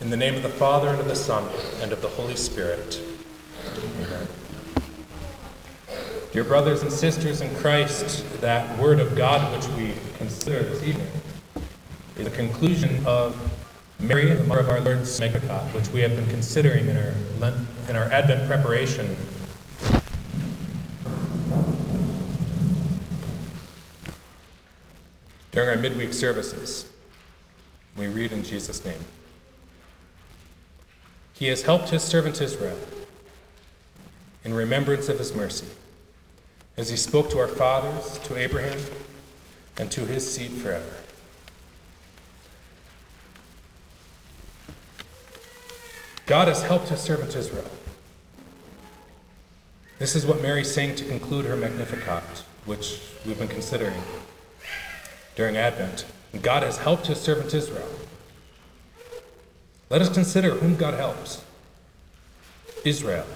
In the name of the Father, and of the Son, and of the Holy Spirit. Amen. Dear brothers and sisters in Christ, that Word of God which we consider this evening is the conclusion of Mary, the mother of our Lord's Magnificat, which we have been considering in our, Lent, in our Advent preparation. During our midweek services, we read in Jesus' name. He has helped his servant Israel in remembrance of his mercy, as he spoke to our fathers, to Abraham, and to his seed forever. God has helped his servant Israel. This is what Mary's saying to conclude her Magnificat, which we've been considering during Advent. God has helped his servant Israel. Let us consider whom God helps Israel.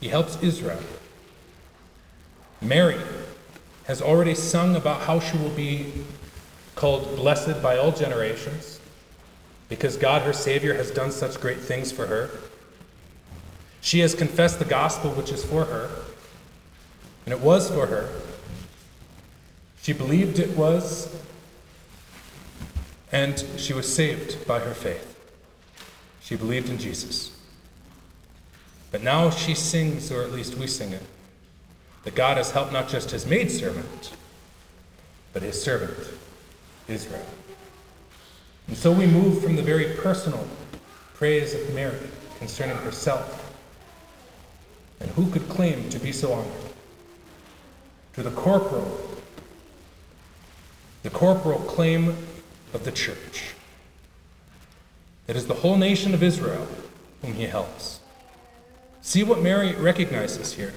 He helps Israel. Mary has already sung about how she will be called blessed by all generations because God, her Savior, has done such great things for her. She has confessed the gospel which is for her, and it was for her. She believed it was, and she was saved by her faith. She believed in Jesus. But now she sings, or at least we sing it, that God has helped not just his maidservant, but his servant, Israel. And so we move from the very personal praise of Mary concerning herself, and who could claim to be so honored, to the corporal, the corporal claim of the church. It is the whole nation of Israel whom he helps. See what Mary recognizes here.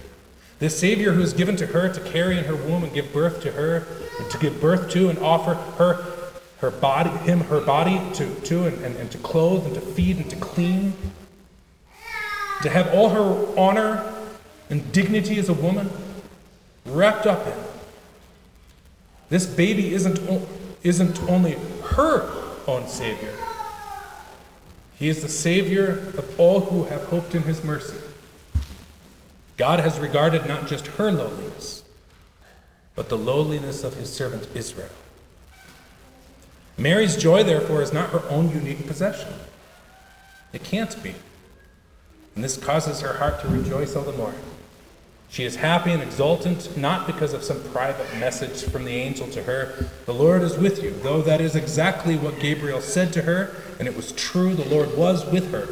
This Savior who is given to her to carry in her womb and give birth to her, and to give birth to and offer her her body, him, her body to, to and, and, and to clothe and to feed and to clean, to have all her honor and dignity as a woman wrapped up in. This baby isn't, isn't only her own Savior, He is the Savior of all who have hoped in His mercy. God has regarded not just her lowliness, but the lowliness of His servant Israel. Mary's joy, therefore, is not her own unique possession. It can't be. And this causes her heart to rejoice all the more. She is happy and exultant, not because of some private message from the angel to her, the Lord is with you, though that is exactly what Gabriel said to her, and it was true, the Lord was with her.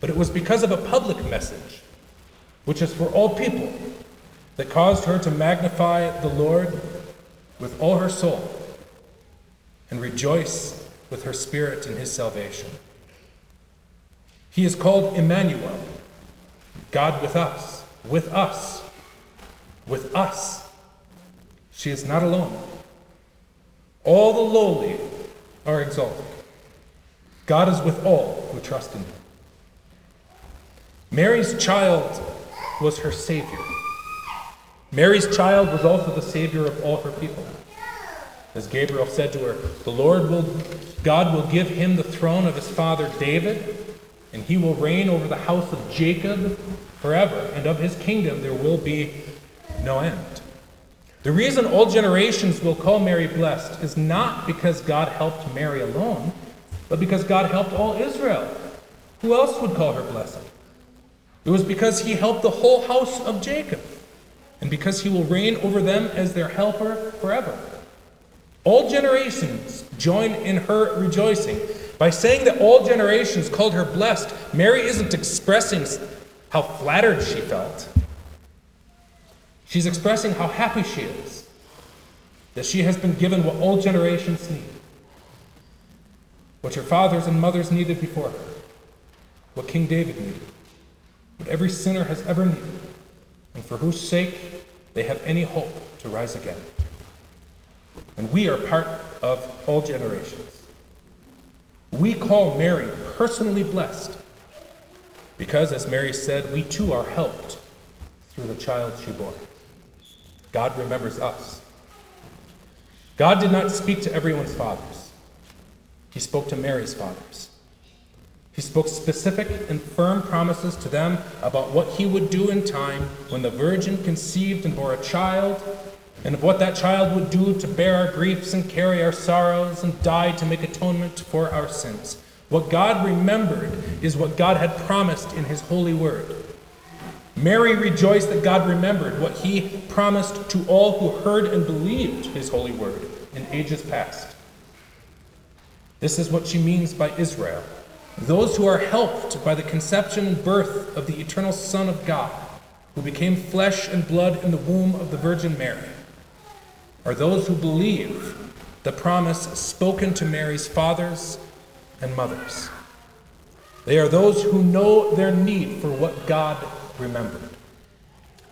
But it was because of a public message, which is for all people, that caused her to magnify the Lord with all her soul and rejoice with her spirit in his salvation. He is called Emmanuel, God with us, with us, with us. She is not alone. All the lowly are exalted. God is with all who trust in him. Mary's child was her Savior. Mary's child was also the Savior of all her people. As Gabriel said to her, the Lord will, God will give him the throne of his father David, and he will reign over the house of Jacob forever, and of his kingdom there will be no end. The reason all generations will call Mary blessed is not because God helped Mary alone, but because God helped all Israel. Who else would call her blessed? It was because he helped the whole house of Jacob, and because he will reign over them as their helper forever. All generations join in her rejoicing. By saying that all generations called her blessed, Mary isn't expressing how flattered she felt. She's expressing how happy she is that she has been given what all generations need, what her fathers and mothers needed before her, what King David needed, what every sinner has ever needed, and for whose sake they have any hope to rise again. And we are part of all generations. We call Mary personally blessed because, as Mary said, we too are helped through the child she bore. God remembers us. God did not speak to everyone's fathers, He spoke to Mary's fathers. He spoke specific and firm promises to them about what he would do in time when the virgin conceived and bore a child, and of what that child would do to bear our griefs and carry our sorrows and die to make atonement for our sins. What God remembered is what God had promised in his holy word. Mary rejoiced that God remembered what he promised to all who heard and believed his holy word in ages past. This is what she means by Israel those who are helped by the conception and birth of the eternal Son of God, who became flesh and blood in the womb of the Virgin Mary, are those who believe the promise spoken to Mary's fathers and mothers. They are those who know their need for what God remembered.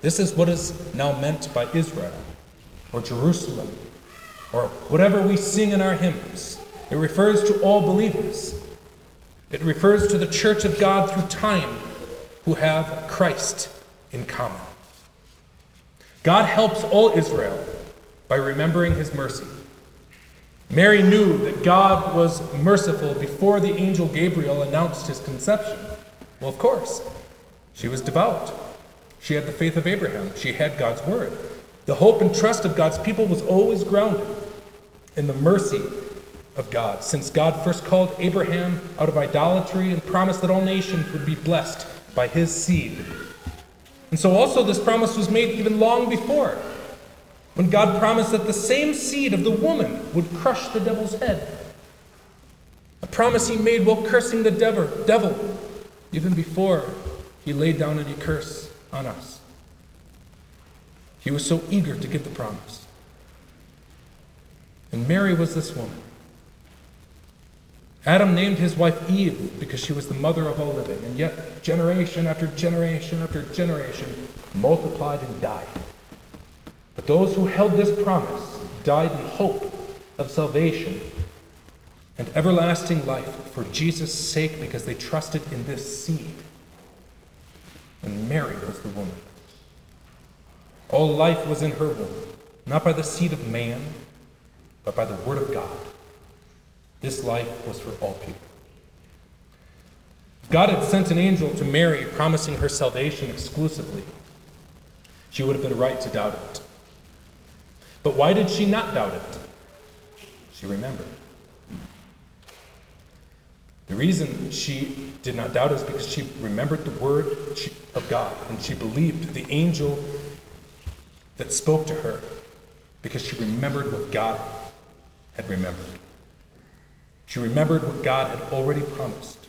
This is what is now meant by Israel or Jerusalem or whatever we sing in our hymns. It refers to all believers. It refers to the church of God through time who have Christ in common. God helps all Israel by remembering his mercy. Mary knew that God was merciful before the angel Gabriel announced his conception. Well, of course. She was devout. She had the faith of Abraham. She had God's word. The hope and trust of God's people was always grounded in the mercy of God, since God first called Abraham out of idolatry and promised that all nations would be blessed by his seed. And so, also, this promise was made even long before, when God promised that the same seed of the woman would crush the devil's head. A promise he made while cursing the devil, even before he laid down any curse on us. He was so eager to get the promise. And Mary was this woman. Adam named his wife Eve because she was the mother of all living, and yet generation after generation after generation multiplied and died. But those who held this promise died in hope of salvation and everlasting life for Jesus' sake because they trusted in this seed and Mary was the woman. All life was in her womb, not by the seed of man, but by the word of God. This life was for all people. God had sent an angel to Mary promising her salvation exclusively, she would have been right to doubt it. But why did she not doubt it? She remembered. The reason she did not doubt is because she remembered the word of God and she believed the angel that spoke to her because she remembered what God had remembered. She remembered what God had already promised.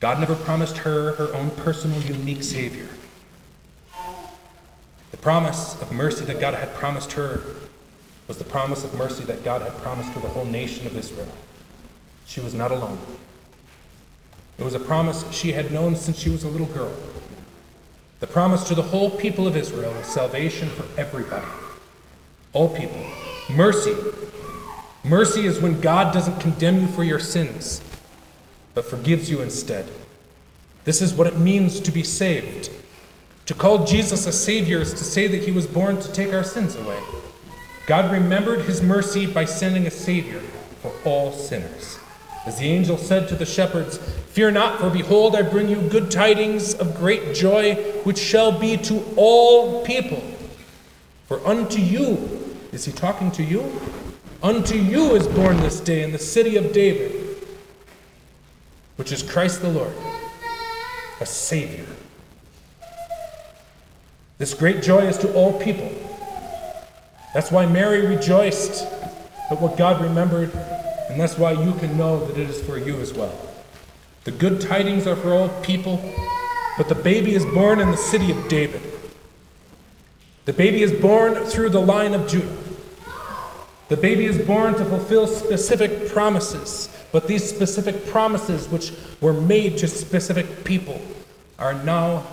God never promised her her own personal, unique Savior. The promise of mercy that God had promised her was the promise of mercy that God had promised to the whole nation of Israel. She was not alone. It was a promise she had known since she was a little girl. The promise to the whole people of Israel of salvation for everybody. All people. Mercy. Mercy is when God doesn't condemn you for your sins, but forgives you instead. This is what it means to be saved. To call Jesus a Savior is to say that He was born to take our sins away. God remembered His mercy by sending a Savior for all sinners. As the angel said to the shepherds, Fear not, for behold, I bring you good tidings of great joy, which shall be to all people. For unto you, is he talking to you? Unto you is born this day in the city of David, which is Christ the Lord, a Savior. This great joy is to all people. That's why Mary rejoiced at what God remembered and that's why you can know that it is for you as well. The good tidings are for all people, but the baby is born in the city of David. The baby is born through the line of Judah. The baby is born to fulfill specific promises, but these specific promises, which were made to specific people, are now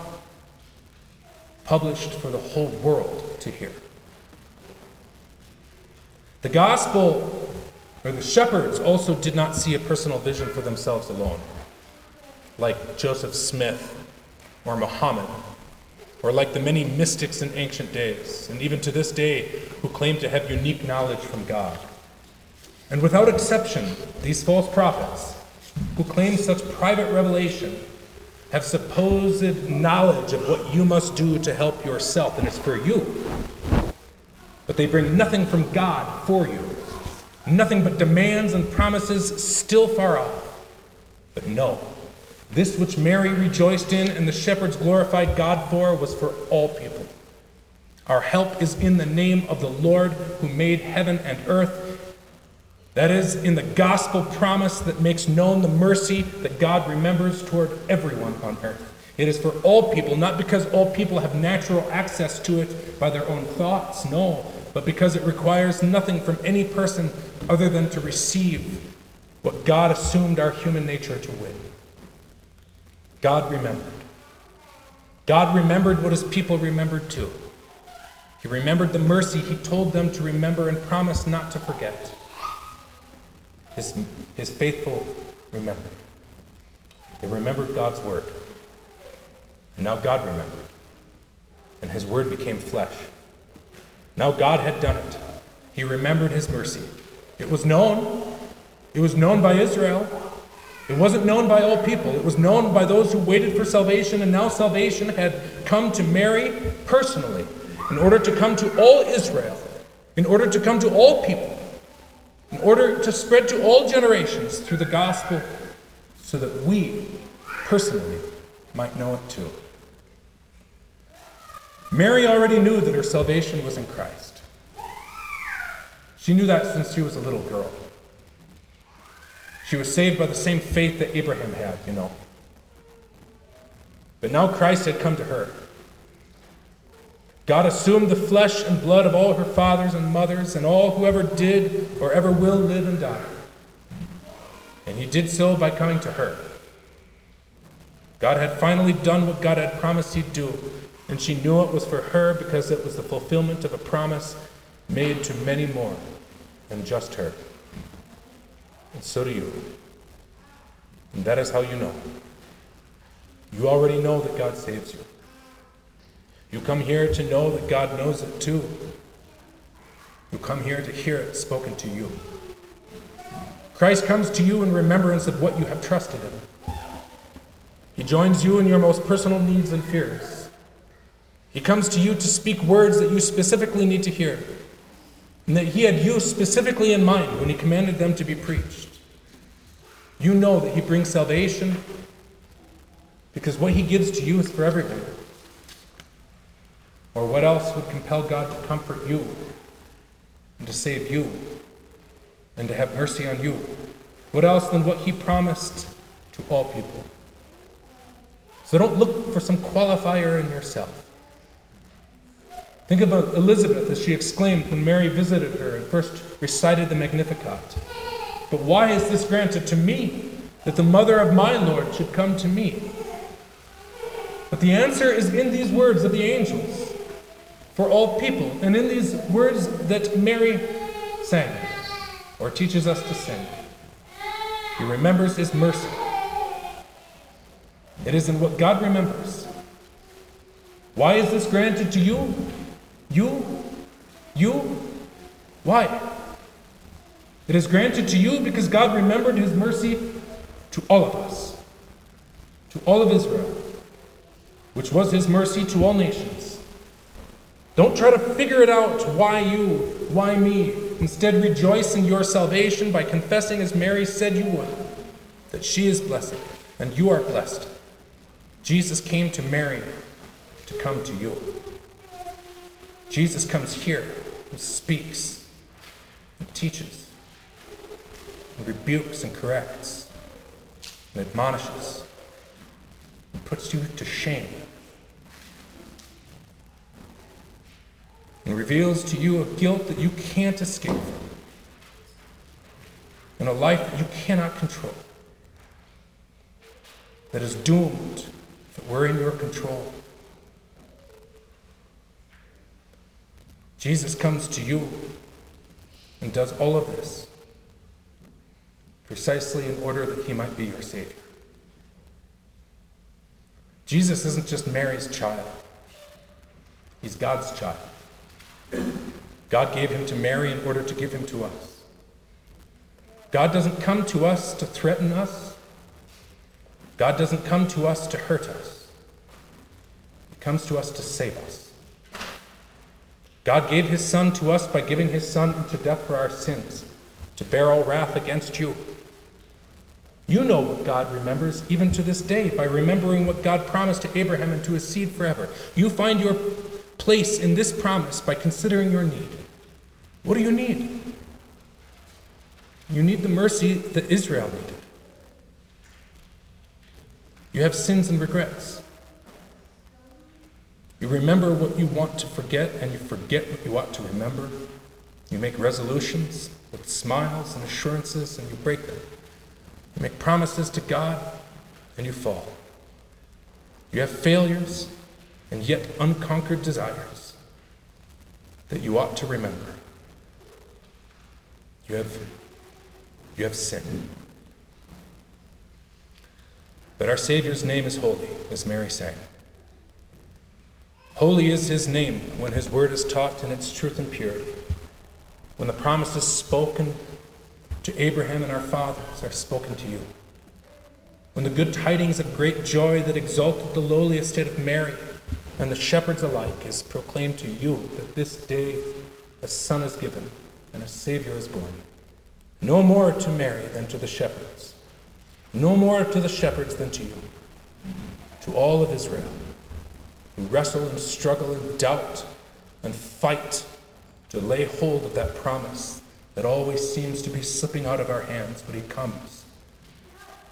published for the whole world to hear. The gospel or the shepherds also did not see a personal vision for themselves alone, like Joseph Smith or Muhammad, or like the many mystics in ancient days, and even to this day, who claim to have unique knowledge from God. And without exception, these false prophets who claim such private revelation have supposed knowledge of what you must do to help yourself, and it's for you. But they bring nothing from God for you, nothing but demands and promises still far off. But no, this which Mary rejoiced in and the shepherds glorified God for was for all people. Our help is in the name of the Lord who made heaven and earth. That is, in the gospel promise that makes known the mercy that God remembers toward everyone on earth. It is for all people, not because all people have natural access to it by their own thoughts, no, but because it requires nothing from any person other than to receive what God assumed our human nature to win. God remembered. God remembered what his people remembered too. He remembered the mercy he told them to remember and promised not to forget. His, his faithful remembered. They remembered God's word. And now God remembered. And his word became flesh. Now God had done it. He remembered his mercy. It was known. It was known by Israel. It wasn't known by all people. It was known by those who waited for salvation, and now salvation had come to Mary personally in order to come to all Israel, in order to come to all people, in order to spread to all generations through the gospel, so that we personally might know it too. Mary already knew that her salvation was in Christ. She knew that since she was a little girl. She was saved by the same faith that Abraham had, you know. But now Christ had come to her. God assumed the flesh and blood of all her fathers and mothers and all who ever did or ever will live and die. And he did so by coming to her. God had finally done what God had promised he'd do, and she knew it was for her because it was the fulfillment of a promise made to many more than just her. And so do you. And that is how you know. You already know that God saves you. You come here to know that God knows it too. You come here to hear it spoken to you. Christ comes to you in remembrance of what you have trusted in. He joins you in your most personal needs and fears. He comes to you to speak words that you specifically need to hear, and that He had you specifically in mind when He commanded them to be preached. You know that He brings salvation because what He gives to you is for everyone. Or what else would compel God to comfort you and to save you and to have mercy on you? What else than what He promised to all people? So don't look for some qualifier in yourself. Think about Elizabeth as she exclaimed when Mary visited her and first recited the Magnificat. But why is this granted to me, that the mother of my Lord should come to me? But the answer is in these words of the angels for all people. And in these words that Mary sang, or teaches us to sing, he remembers his mercy. It is in what God remembers. Why is this granted to you? You? You? Why? It is granted to you because God remembered his mercy to all of us, to all of Israel, which was his mercy to all nations. Don't try to figure it out. Why you? Why me? Instead, rejoice in your salvation by confessing, as Mary said you would, that she is blessed and you are blessed. Jesus came to Mary to come to you. Jesus comes here and speaks and teaches and rebukes and corrects and admonishes and puts you to shame and reveals to you a guilt that you can't escape from, and a life that you cannot control, that is doomed if it were in your control. Jesus comes to you and does all of this precisely in order that he might be your Savior. Jesus isn't just Mary's child, he's God's child. God gave him to Mary in order to give him to us. God doesn't come to us to threaten us God doesn't come to us to hurt us, He comes to us to save us. God gave His Son to us by giving His Son into death for our sins, to bear all wrath against you. You know what God remembers even to this day by remembering what God promised to Abraham and to his seed forever. You find your place in this promise by considering your need. What do you need? You need the mercy that Israel needed. You have sins and regrets. You remember what you want to forget, and you forget what you ought to remember. You make resolutions with smiles and assurances, and you break them. You make promises to God, and you fall. You have failures and yet unconquered desires that you ought to remember. You have, you have sinned. But our Savior's name is holy, as Mary sang. Holy is his name when his word is taught in its truth and purity, when the promises spoken to Abraham and our fathers are spoken to you, when the good tidings of great joy that exalted the lowly estate of Mary and the shepherds alike is proclaimed to you that this day a son is given and a Savior is born. No more to Mary than to the shepherds, no more to the shepherds than to you, to all of Israel who wrestle and struggle and doubt and fight to lay hold of that promise that always seems to be slipping out of our hands, but He comes.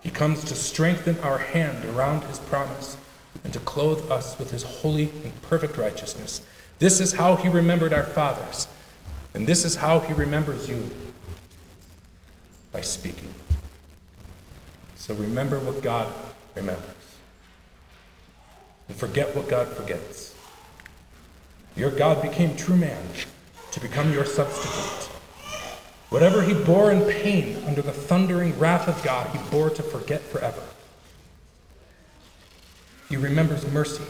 He comes to strengthen our hand around His promise and to clothe us with His holy and perfect righteousness. This is how He remembered our fathers, and this is how He remembers you by speaking. So remember what God remembers and forget what God forgets. Your God became true man to become your substitute. Whatever he bore in pain under the thundering wrath of God, he bore to forget forever. He remembers mercy.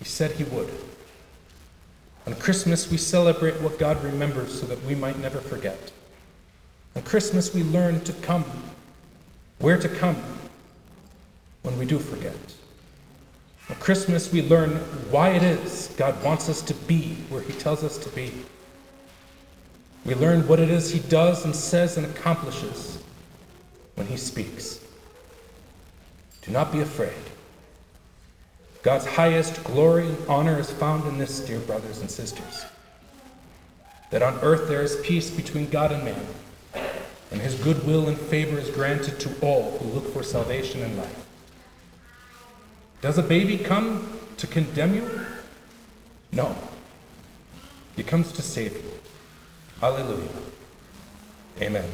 He said he would. On Christmas, we celebrate what God remembers so that we might never forget. On Christmas, we learn to come, where to come when we do forget. On Christmas, we learn why it is God wants us to be where He tells us to be. We learn what it is He does and says and accomplishes when He speaks. Do not be afraid. God's highest glory and honor is found in this, dear brothers and sisters that on earth there is peace between God and man, and His goodwill and favor is granted to all who look for salvation and life. Does a baby come to condemn you? No. He comes to save you. Hallelujah. Amen.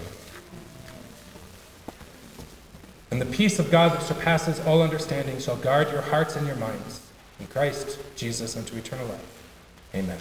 And the peace of God that surpasses all understanding shall guard your hearts and your minds in Christ Jesus unto eternal life. Amen.